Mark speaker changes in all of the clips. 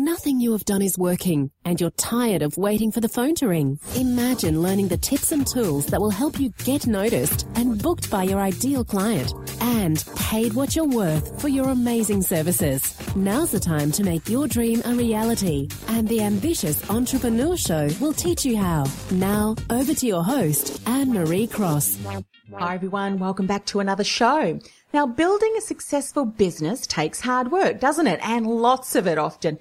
Speaker 1: Nothing you have done is working, and you're tired of waiting for the phone to ring. Imagine learning the tips and tools that will help you get noticed and booked by your ideal client, and paid what you're worth for your amazing services. Now's the time to make your dream a reality, and the Ambitious Entrepreneur Show will teach you how. Now, over to your host, Anne Marie Cross.
Speaker 2: Hi everyone, welcome back to another show. Now, building a successful business takes hard work, doesn't it? And lots of it often.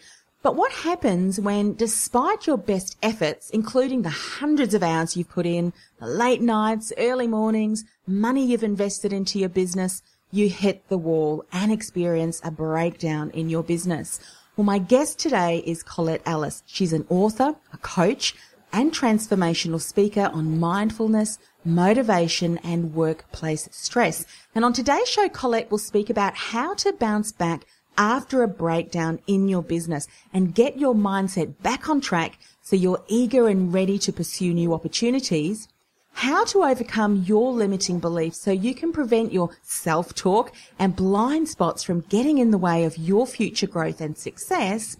Speaker 2: But what happens when, despite your best efforts, including the hundreds of hours you've put in, the late nights, early mornings, money you've invested into your business, you hit the wall and experience a breakdown in your business? Well, my guest today is Colette Ellis. She's an author, a coach, and transformational speaker on mindfulness, motivation, and workplace stress. And on today's show, Colette will speak about how to bounce back after a breakdown in your business and get your mindset back on track so you're eager and ready to pursue new opportunities. How to overcome your limiting beliefs so you can prevent your self-talk and blind spots from getting in the way of your future growth and success.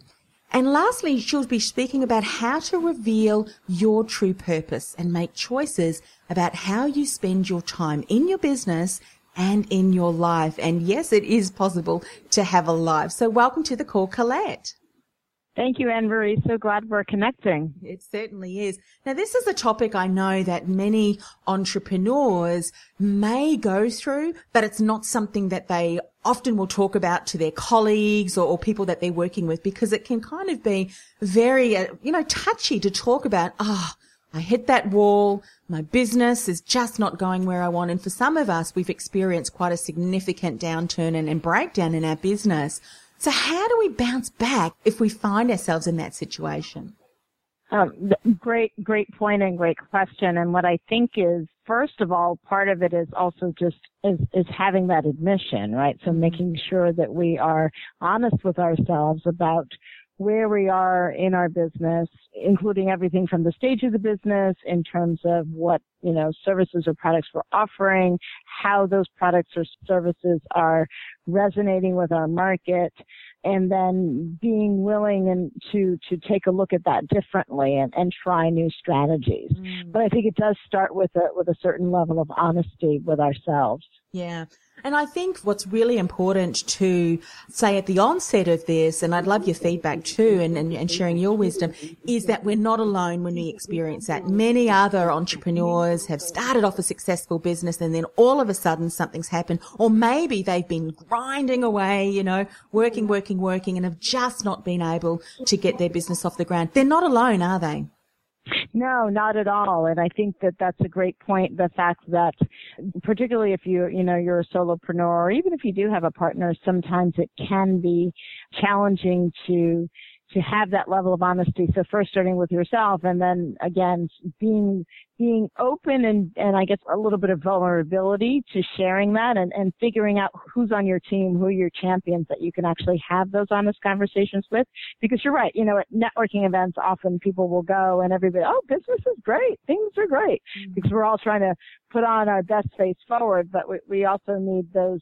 Speaker 2: And lastly, she'll be speaking about how to reveal your true purpose and make choices about how you spend your time in your business and in your life. And yes, it is possible to have a life. So welcome to the call, Colette.
Speaker 3: Thank you, Anne Marie. So glad we're connecting.
Speaker 2: It certainly is. Now, this is a topic I know that many entrepreneurs may go through, but it's not something that they often will talk about to their colleagues or, or people that they're working with because it can kind of be very, uh, you know, touchy to talk about, ah, oh, I hit that wall. My business is just not going where I want. And for some of us, we've experienced quite a significant downturn and, and breakdown in our business. So how do we bounce back if we find ourselves in that situation?
Speaker 3: Um, great, great point and great question. And what I think is, first of all, part of it is also just is, is having that admission, right? So mm-hmm. making sure that we are honest with ourselves about where we are in our business, including everything from the stage of the business in terms of what, you know, services or products we're offering, how those products or services are resonating with our market, and then being willing and to, to take a look at that differently and, and try new strategies. Mm. But I think it does start with a, with a certain level of honesty with ourselves.
Speaker 2: Yeah. And I think what's really important to say at the onset of this, and I'd love your feedback too and, and, and, sharing your wisdom, is that we're not alone when we experience that. Many other entrepreneurs have started off a successful business and then all of a sudden something's happened, or maybe they've been grinding away, you know, working, working, working, and have just not been able to get their business off the ground. They're not alone, are they?
Speaker 3: No, not at all. And I think that that's a great point. The fact that, particularly if you, you know, you're a solopreneur, or even if you do have a partner, sometimes it can be challenging to to have that level of honesty. So first starting with yourself and then again being being open and, and I guess a little bit of vulnerability to sharing that and, and figuring out who's on your team, who are your champions that you can actually have those honest conversations with. Because you're right, you know, at networking events often people will go and everybody, oh, business is great, things are great. Mm-hmm. Because we're all trying to put on our best face forward, but we, we also need those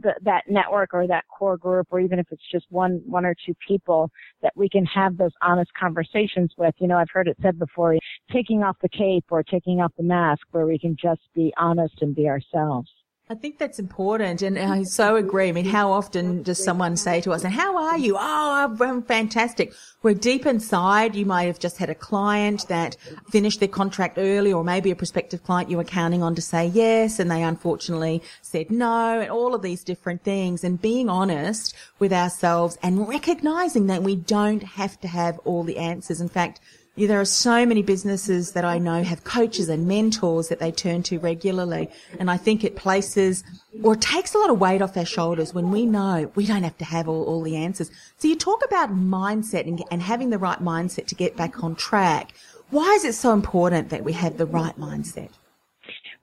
Speaker 3: the, that network or that core group, or even if it's just one, one or two people that we can have those honest conversations with. You know, I've heard it said before, taking off the cape or taking off the mask where we can just be honest and be ourselves.
Speaker 2: I think that's important, and I so agree. I mean, how often does someone say to us, "And how are you?" "Oh, I'm fantastic." We're deep inside. You might have just had a client that finished their contract early, or maybe a prospective client you were counting on to say yes, and they unfortunately said no, and all of these different things. And being honest with ourselves and recognizing that we don't have to have all the answers. In fact, yeah, there are so many businesses that I know have coaches and mentors that they turn to regularly. And I think it places or it takes a lot of weight off our shoulders when we know we don't have to have all, all the answers. So you talk about mindset and, and having the right mindset to get back on track. Why is it so important that we have the right mindset?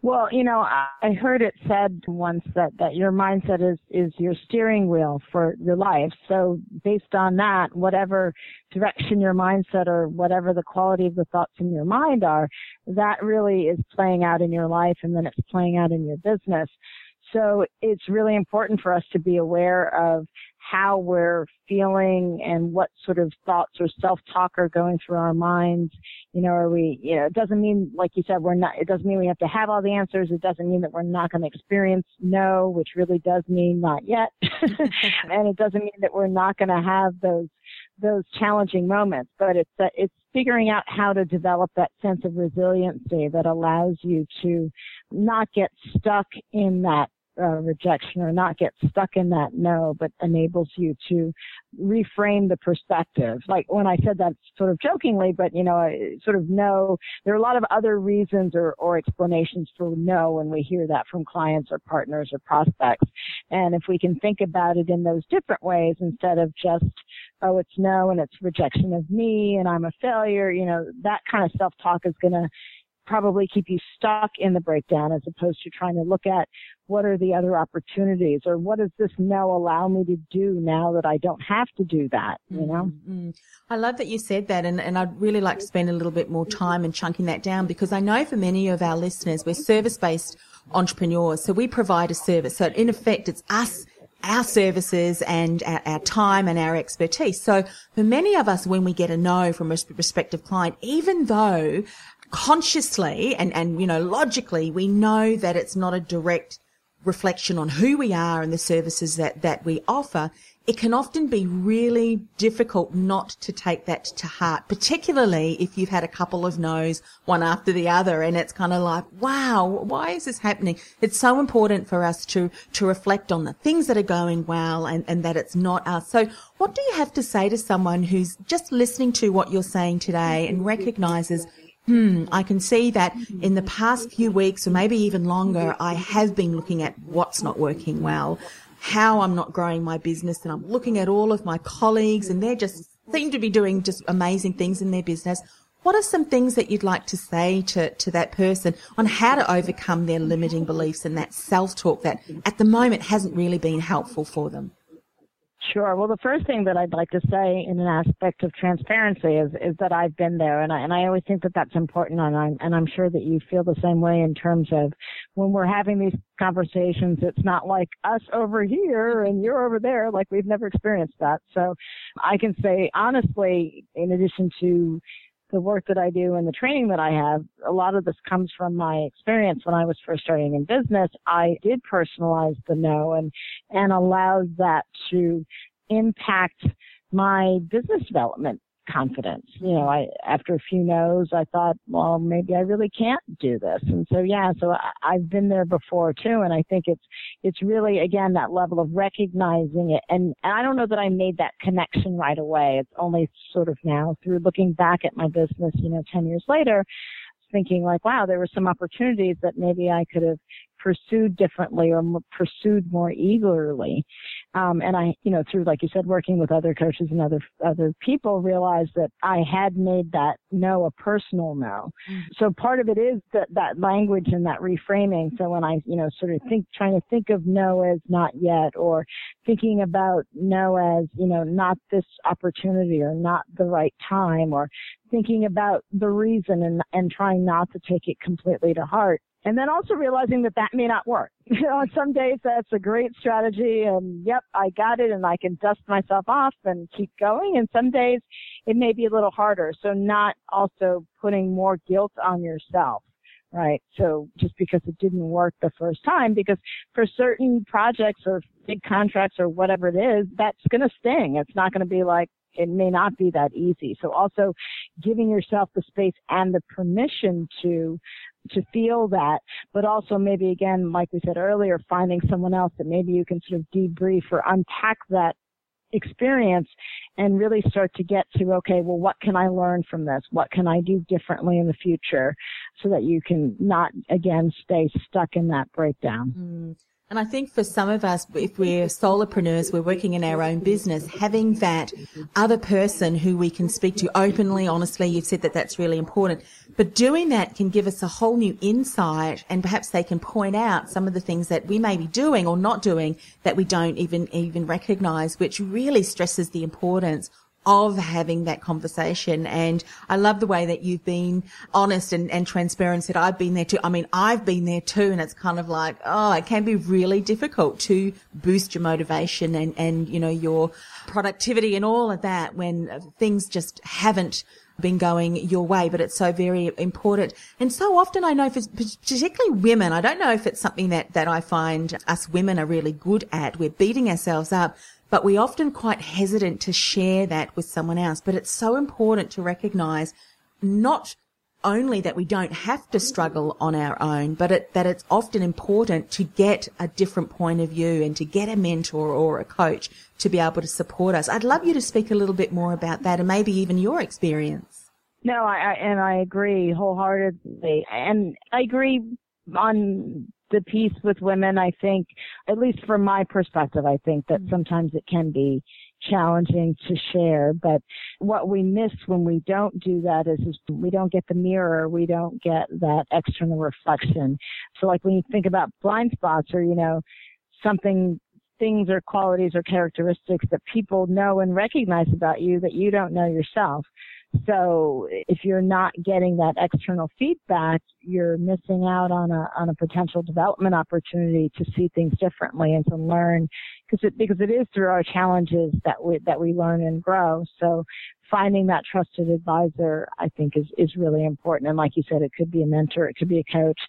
Speaker 3: Well, you know, I heard it said once that, that your mindset is, is your steering wheel for your life. So based on that, whatever direction your mindset or whatever the quality of the thoughts in your mind are, that really is playing out in your life and then it's playing out in your business. So it's really important for us to be aware of how we're feeling and what sort of thoughts or self-talk are going through our minds. You know, are we, you know, it doesn't mean, like you said, we're not, it doesn't mean we have to have all the answers. It doesn't mean that we're not going to experience no, which really does mean not yet. and it doesn't mean that we're not going to have those, those challenging moments, but it's, uh, it's figuring out how to develop that sense of resiliency that allows you to not get stuck in that uh, rejection or not get stuck in that no, but enables you to reframe the perspective. Like when I said that sort of jokingly, but you know, I sort of no, there are a lot of other reasons or, or explanations for no when we hear that from clients or partners or prospects. And if we can think about it in those different ways instead of just, oh, it's no and it's rejection of me and I'm a failure, you know, that kind of self-talk is going to probably keep you stuck in the breakdown as opposed to trying to look at what are the other opportunities or what does this now allow me to do now that I don't have to do that, you know?
Speaker 2: Mm-hmm. I love that you said that and, and I'd really like to spend a little bit more time in chunking that down because I know for many of our listeners, we're service based entrepreneurs. So we provide a service. So in effect, it's us our services and our, time and our expertise. So for many of us, when we get a no from a prospective client, even though consciously and, and, you know, logically, we know that it's not a direct reflection on who we are and the services that, that we offer, it can often be really difficult not to take that to heart, particularly if you've had a couple of no's one after the other and it's kind of like, wow, why is this happening? It's so important for us to, to reflect on the things that are going well and, and that it's not us. So what do you have to say to someone who's just listening to what you're saying today and recognizes Hmm, I can see that in the past few weeks or maybe even longer, I have been looking at what's not working well, how I'm not growing my business, and I'm looking at all of my colleagues and they just seem to be doing just amazing things in their business. What are some things that you'd like to say to, to that person on how to overcome their limiting beliefs and that self-talk that at the moment hasn't really been helpful for them?
Speaker 3: Sure. Well, the first thing that I'd like to say in an aspect of transparency is, is that I've been there and I, and I always think that that's important and I'm, and I'm sure that you feel the same way in terms of when we're having these conversations, it's not like us over here and you're over there, like we've never experienced that. So I can say honestly, in addition to the work that I do and the training that I have, a lot of this comes from my experience when I was first starting in business. I did personalize the no and, and allowed that to impact my business development confidence. You know, mm-hmm. I after a few no's, I thought, well, maybe I really can't do this. And so, yeah, so I, I've been there before too, and I think it's it's really again that level of recognizing it. And, and I don't know that I made that connection right away. It's only sort of now through looking back at my business, you know, ten years later, thinking like, wow, there were some opportunities that maybe I could have pursued differently or pursued more eagerly. Um, and I, you know, through, like you said, working with other coaches and other, other people realized that I had made that no a personal no. Mm-hmm. So part of it is that, that language and that reframing. So when I, you know, sort of think, trying to think of no as not yet or thinking about no as, you know, not this opportunity or not the right time or thinking about the reason and, and trying not to take it completely to heart and then also realizing that that may not work. You know, on some days that's a great strategy and yep, I got it and I can dust myself off and keep going. And some days it may be a little harder. So not also putting more guilt on yourself right? So just because it didn't work the first time, because for certain projects or big contracts or whatever it is, that's going to sting. It's not going to be like, it may not be that easy. So also giving yourself the space and the permission to to feel that, but also maybe again, like we said earlier, finding someone else that maybe you can sort of debrief or unpack that experience and really start to get to, okay, well, what can I learn from this? What can I do differently in the future so that you can not, again, stay stuck in that breakdown?
Speaker 2: Mm. And I think for some of us, if we're solopreneurs, we're working in our own business, having that other person who we can speak to openly, honestly, you've said that that's really important. But doing that can give us a whole new insight and perhaps they can point out some of the things that we may be doing or not doing that we don't even, even recognize, which really stresses the importance of having that conversation. And I love the way that you've been honest and, and transparent said, I've been there too. I mean, I've been there too. And it's kind of like, oh, it can be really difficult to boost your motivation and, and, you know, your productivity and all of that when things just haven't been going your way, but it's so very important. And so often I know, for particularly women, I don't know if it's something that, that I find us women are really good at. We're beating ourselves up, but we often quite hesitant to share that with someone else. But it's so important to recognize not only that we don't have to struggle on our own, but it, that it's often important to get a different point of view and to get a mentor or a coach to be able to support us. I'd love you to speak a little bit more about that and maybe even your experience.
Speaker 3: No, I, I and I agree wholeheartedly, and I agree on the piece with women, I think, at least from my perspective, I think that mm-hmm. sometimes it can be challenging to share. But what we miss when we don't do that is, is we don't get the mirror. We don't get that external reflection. So like when you think about blind spots or, you know, something things or qualities or characteristics that people know and recognize about you that you don't know yourself. So if you're not getting that external feedback, you're missing out on a on a potential development opportunity to see things differently and to learn because it because it is through our challenges that we that we learn and grow. So finding that trusted advisor I think is is really important. And like you said, it could be a mentor, it could be a coach.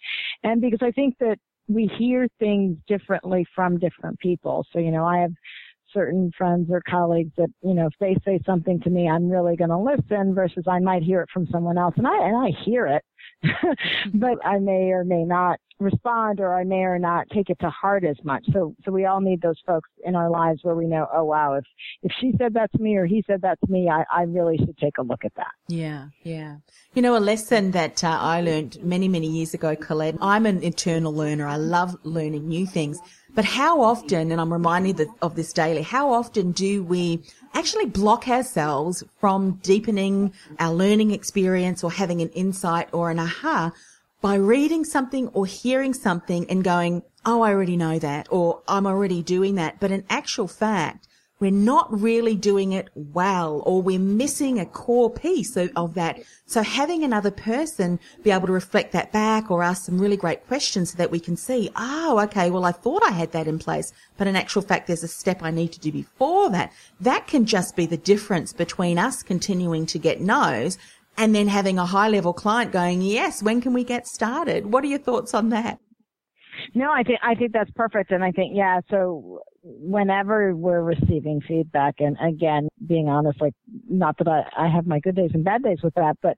Speaker 3: And because I think that we hear things differently from different people. So, you know, I have certain friends or colleagues that, you know, if they say something to me, I'm really going to listen versus I might hear it from someone else and I, and I hear it, but I may or may not respond or I may or not take it to heart as much. So, so we all need those folks in our lives where we know, oh wow, if, if she said that to me or he said that to me, I, I really should take a look at that.
Speaker 2: Yeah. Yeah. You know, a lesson that uh, I learned many, many years ago, Colette, I'm an eternal learner. I love learning new things. But how often, and I'm reminded of this daily, how often do we actually block ourselves from deepening our learning experience or having an insight or an aha by reading something or hearing something and going, Oh, I already know that, or I'm already doing that. But in actual fact, we're not really doing it well or we're missing a core piece of, of, that. So having another person be able to reflect that back or ask some really great questions so that we can see, oh, okay, well, I thought I had that in place, but in actual fact, there's a step I need to do before that. That can just be the difference between us continuing to get no's and then having a high level client going, yes, when can we get started? What are your thoughts on that?
Speaker 3: No, I think I think that's perfect, and I think yeah. So whenever we're receiving feedback, and again, being honest, like not that I, I have my good days and bad days with that, but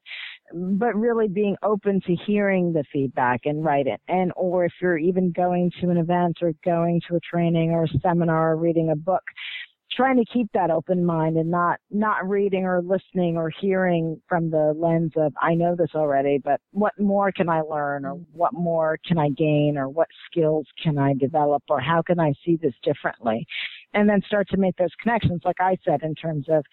Speaker 3: but really being open to hearing the feedback and write it, and or if you're even going to an event or going to a training or a seminar or reading a book, trying to keep that open mind and not not reading or listening or hearing from the lens of I know this already, but what more can I learn or mm-hmm. what more can I gain or what skills can I develop or how can I see this differently? And then start to make those connections, like I said, in terms of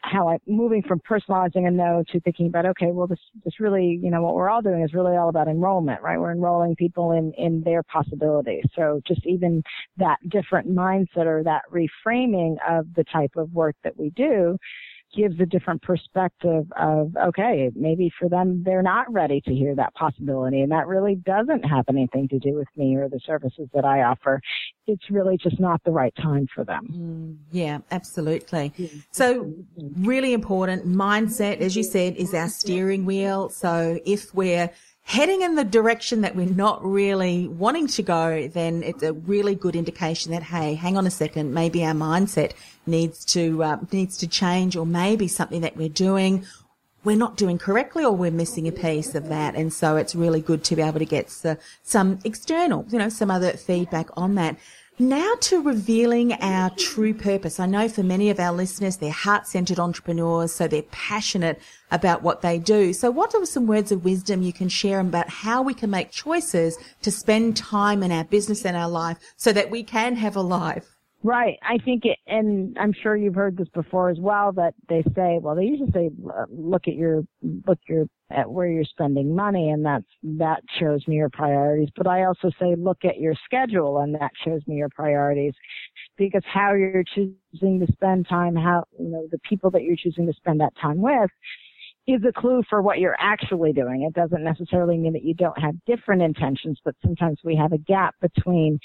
Speaker 3: how I'm moving from personalizing a no to thinking about okay, well this this really you know what we're all doing is really all about enrollment, right? We're enrolling people in in their possibilities. So just even that different mindset or that reframing of the type of work that we do gives a different perspective of, okay, maybe for them, they're not ready to hear that possibility. And that really doesn't have anything to do with me or the services that I offer. It's really just not the right time for them.
Speaker 2: Mm, yeah, absolutely. So really important mindset, as you said, is our steering wheel. So if we're heading in the direction that we're not really wanting to go, then it's a really good indication that, hey, hang on a second, maybe our mindset needs to, uh, needs to change or maybe something that we're doing we're not doing correctly or we're missing a piece of that. And so it's really good to be able to get some external, you know, some other feedback on that. Now to revealing our true purpose. I know for many of our listeners, they're heart-centered entrepreneurs, so they're passionate about what they do. So what are some words of wisdom you can share about how we can make choices to spend time in our business and our life so that we can have a life?
Speaker 3: Right. I think it, and I'm sure you've heard this before as well, that they say, well, they usually say, uh, look at your, look your, at where you're spending money and that's, that shows me your priorities. But I also say, look at your schedule and that shows me your priorities because how you're choosing to spend time, how, you know, the people that you're choosing to spend that time with is a clue for what you're actually doing. It doesn't necessarily mean that you don't have different intentions, but sometimes we have a gap between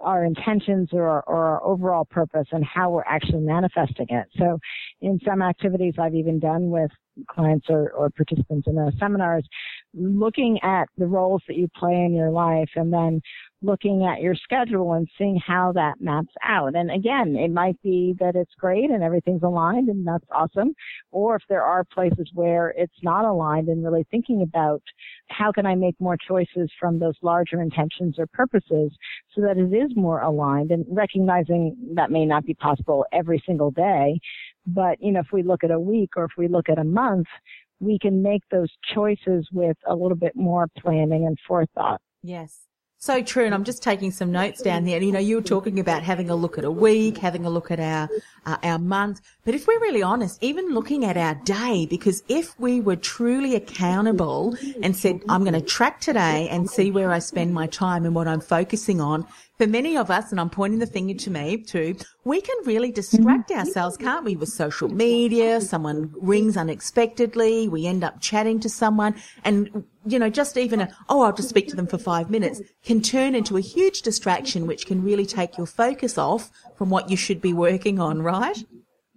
Speaker 3: our intentions or, or our overall purpose and how we're actually manifesting it. So in some activities I've even done with clients or, or participants in the seminars, looking at the roles that you play in your life and then looking at your schedule and seeing how that maps out. And again, it might be that it's great and everything's aligned and that's awesome. Or if there are places where it's not aligned and really thinking about how can I make more choices from those larger intentions or purposes so that it is more aligned and recognizing that may not be possible every single day. But, you know, if we look at a week or if we look at a month, we can make those choices with a little bit more planning and forethought.
Speaker 2: Yes. So true. And I'm just taking some notes down there. You know, you were talking about having a look at a week, having a look at our, uh, our month. But if we're really honest, even looking at our day, because if we were truly accountable and said, I'm going to track today and see where I spend my time and what I'm focusing on, for many of us, and I'm pointing the finger to me too, we can really distract mm-hmm. ourselves, can't we, with social media? Someone rings unexpectedly. We end up chatting to someone and, you know, just even a, oh, I'll just speak to them for five minutes can turn into a huge distraction, which can really take your focus off from what you should be working on, right?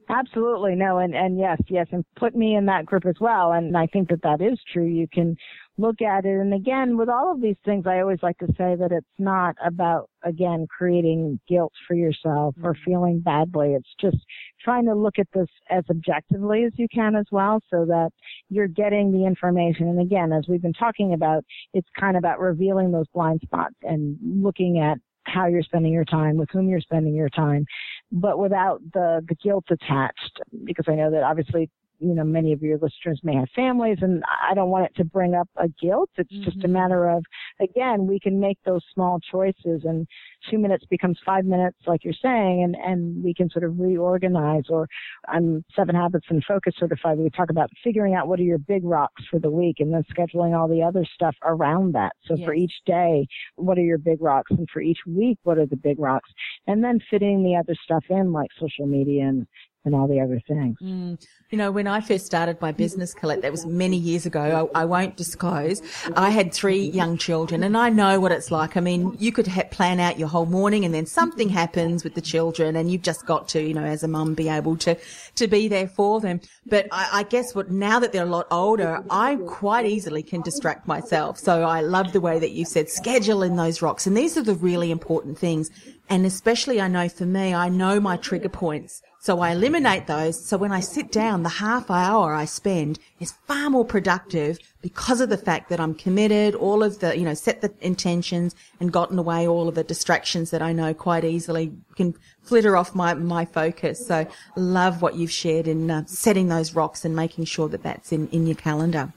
Speaker 3: Absolutely. No. And, and yes, yes. And put me in that group as well. And I think that that is true. You can look at it. And again, with all of these things, I always like to say that it's not about, again, creating guilt for yourself or mm-hmm. feeling badly. It's just trying to look at this as objectively as you can as well so that you're getting the information. And again, as we've been talking about, it's kind of about revealing those blind spots and looking at how you're spending your time, with whom you're spending your time, but without the, the guilt attached. Because I know that obviously you know, many of your listeners may have families and I don't want it to bring up a guilt. It's mm-hmm. just a mm-hmm. matter of, again, we can make those small choices and two minutes becomes five minutes, like you're saying, and, and we can sort of reorganize or I'm seven habits and focus certified. We talk about figuring out what are your big rocks for the week and then scheduling all the other stuff around that. So yes. for each day, what are your big rocks? And for each week, what are the big rocks? And then fitting the other stuff in like social media and, and all the other things.
Speaker 2: Mm. You know, when I first started my business, Colette, that was many years ago. I, I, won't disclose. I had three young children and I know what it's like. I mean, you could ha- plan out your whole morning and then something happens with the children and you've just got to, you know, as a mum, be able to, to be there for them. But I, I guess what now that they're a lot older, I quite easily can distract myself. So I love the way that you said schedule in those rocks. And these are the really important things. And especially I know for me, I know my trigger points. So I eliminate those. So when I sit down, the half hour I spend is far more productive because of the fact that I'm committed, all of the, you know, set the intentions and gotten away all of the distractions that I know quite easily can flitter off my, my focus. So love what you've shared in uh, setting those rocks and making sure that that's in, in your calendar.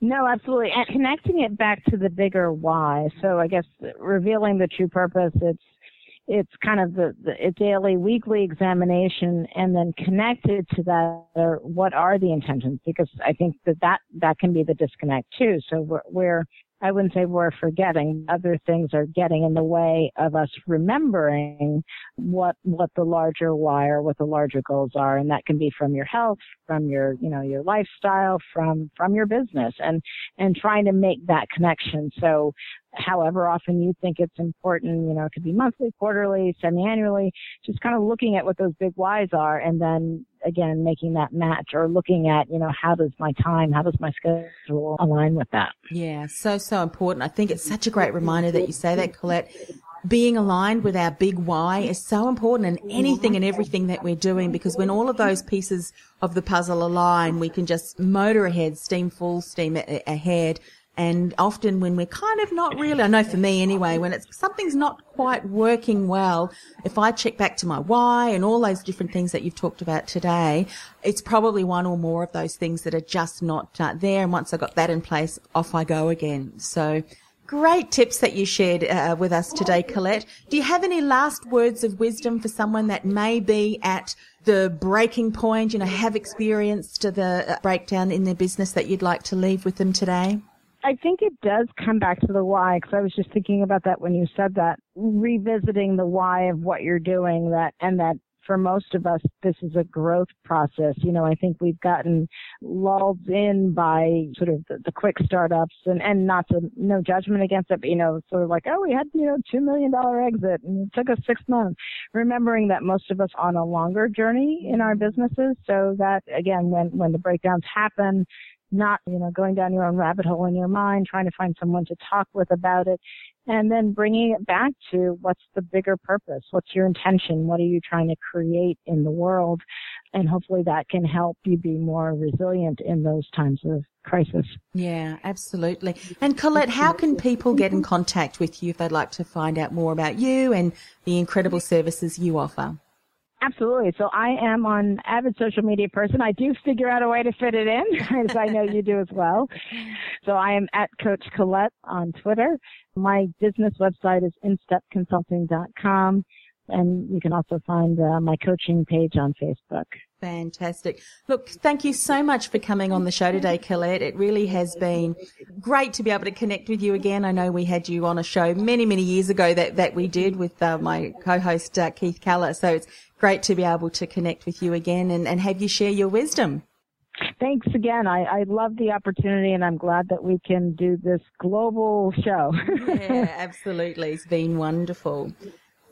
Speaker 3: No, absolutely. And connecting it back to the bigger why. So I guess revealing the true purpose, it's it's kind of the, the daily, weekly examination, and then connected to that, or what are the intentions? Because I think that that that can be the disconnect too. So we're, we're I wouldn't say we're forgetting. Other things are getting in the way of us remembering what what the larger why or what the larger goals are, and that can be from your health, from your you know your lifestyle, from from your business, and and trying to make that connection. So however often you think it's important, you know, it could be monthly, quarterly, semi-annually, just kind of looking at what those big whys are and then again, making that match or looking at, you know, how does my time, how does my schedule align with that?
Speaker 2: Yeah, so, so important. I think it's such a great reminder that you say that, Colette. Being aligned with our big why is so important in anything and everything that we're doing because when all of those pieces of the puzzle align, we can just motor ahead, steam full steam ahead and often when we're kind of not really, I know for me anyway, when it's something's not quite working well, if I check back to my why and all those different things that you've talked about today, it's probably one or more of those things that are just not uh, there. And once I got that in place, off I go again. So great tips that you shared uh, with us today, Colette. Do you have any last words of wisdom for someone that may be at the breaking point, you know, have experienced the uh, breakdown in their business that you'd like to leave with them today?
Speaker 3: I think it does come back to the why because I was just thinking about that when you said that, revisiting the why of what you're doing that and that for most of us, this is a growth process. You know, I think we've gotten lulled in by sort of the, the quick startups and, and not to, no judgment against it, but you know, sort of like, oh, we had, you know, $2 million exit and it took us six months. Remembering that most of us on a longer journey in our mm-hmm. businesses. So that again, when, when the breakdowns happen, not, you know, going down your own rabbit hole in your mind, trying to find someone to talk with about it, and then bringing it back to what's the bigger purpose? What's your intention? What are you trying to create in the world? And hopefully that can help you be more resilient in those times of crisis.
Speaker 2: Yeah, absolutely. And Colette, how can people get in contact with you if they'd like to find out more about you and the incredible services you offer?
Speaker 3: Absolutely. So I am an avid social media person. I do figure out a way to fit it in, as I know you do as well. So I am at Coach Colette on Twitter. My business website is instepconsulting.com. And you can also find uh, my coaching page on Facebook.
Speaker 2: Fantastic. Look, thank you so much for coming on the show today, Colette. It really has been great to be able to connect with you again. I know we had you on a show many, many years ago that, that we did with uh, my co-host, uh, Keith Keller. So it's great to be able to connect with you again and, and have you share your wisdom.
Speaker 3: Thanks again. I, I love the opportunity and I'm glad that we can do this global show.
Speaker 2: yeah, absolutely. It's been wonderful.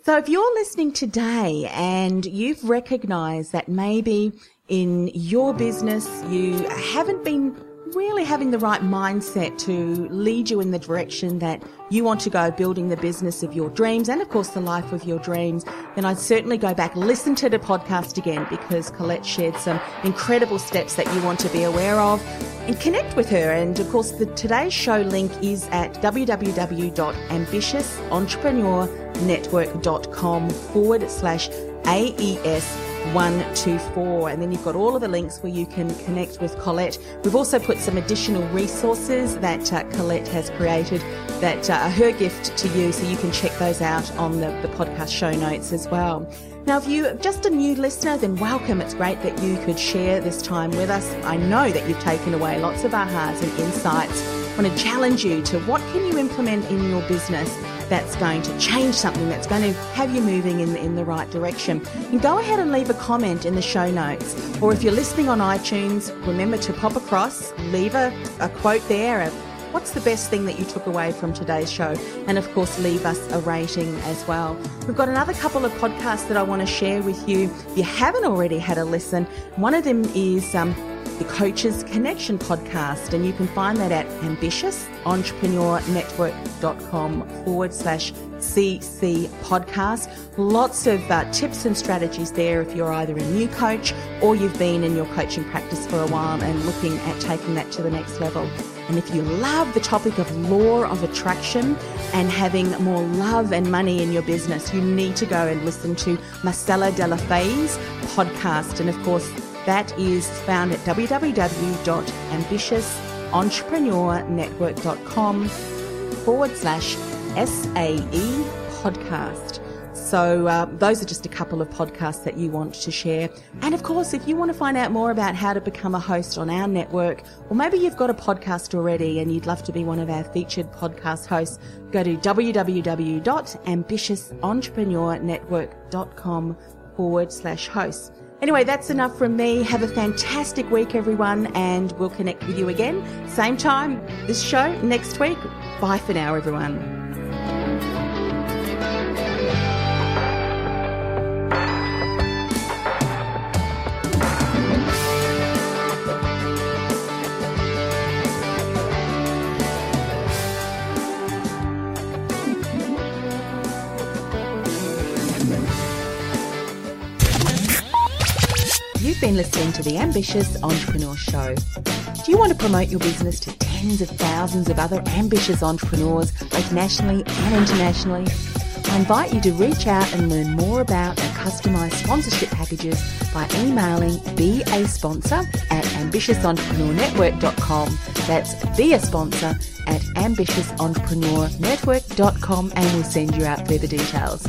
Speaker 2: So if you're listening today and you've recognized that maybe in your business you haven't been really having the right mindset to lead you in the direction that you want to go building the business of your dreams and of course the life of your dreams, then I'd certainly go back, listen to the podcast again because Colette shared some incredible steps that you want to be aware of and connect with her. And of course the today's show link is at www.ambitiousentrepreneurnetwork.com forward slash AES 124. And then you've got all of the links where you can connect with Colette. We've also put some additional resources that uh, Colette has created that uh, are her gift to you, so you can check those out on the, the podcast show notes as well. Now, if you're just a new listener, then welcome. It's great that you could share this time with us. I know that you've taken away lots of ahas and insights. I want to challenge you to what can you implement in your business that's going to change something, that's going to have you moving in, in the right direction. And go ahead and leave a comment in the show notes. Or if you're listening on iTunes, remember to pop across, leave a, a quote there, a, what's the best thing that you took away from today's show? And of course, leave us a rating as well. We've got another couple of podcasts that I want to share with you. If you haven't already had a listen, one of them is um, the Coaches Connection podcast, and you can find that at ambitiousentrepreneurnetwork.com forward slash CC podcast. Lots of uh, tips and strategies there if you're either a new coach or you've been in your coaching practice for a while and looking at taking that to the next level. And if you love the topic of law of attraction and having more love and money in your business, you need to go and listen to Marcella Della podcast. And of course, that is found at www.ambitiousentrepreneurnetwork.com forward slash SAE podcast. So uh, those are just a couple of podcasts that you want to share. And of course, if you want to find out more about how to become a host on our network, or maybe you've got a podcast already and you'd love to be one of our featured podcast hosts, go to www.ambitiousentrepreneurnetwork.com forward slash hosts. Anyway, that's enough from me. Have a fantastic week, everyone, and we'll connect with you again. Same time, this show next week. Bye for now, everyone. You've been listening to the Ambitious Entrepreneur Show. Do you want to promote your business to tens of thousands of other ambitious entrepreneurs, both nationally and internationally? I invite you to reach out and learn more about our customised sponsorship packages by emailing be a sponsor at ambitiousentrepreneurnetwork.com. That's be a sponsor at ambitiousentrepreneurnetwork.com and we'll send you out further details.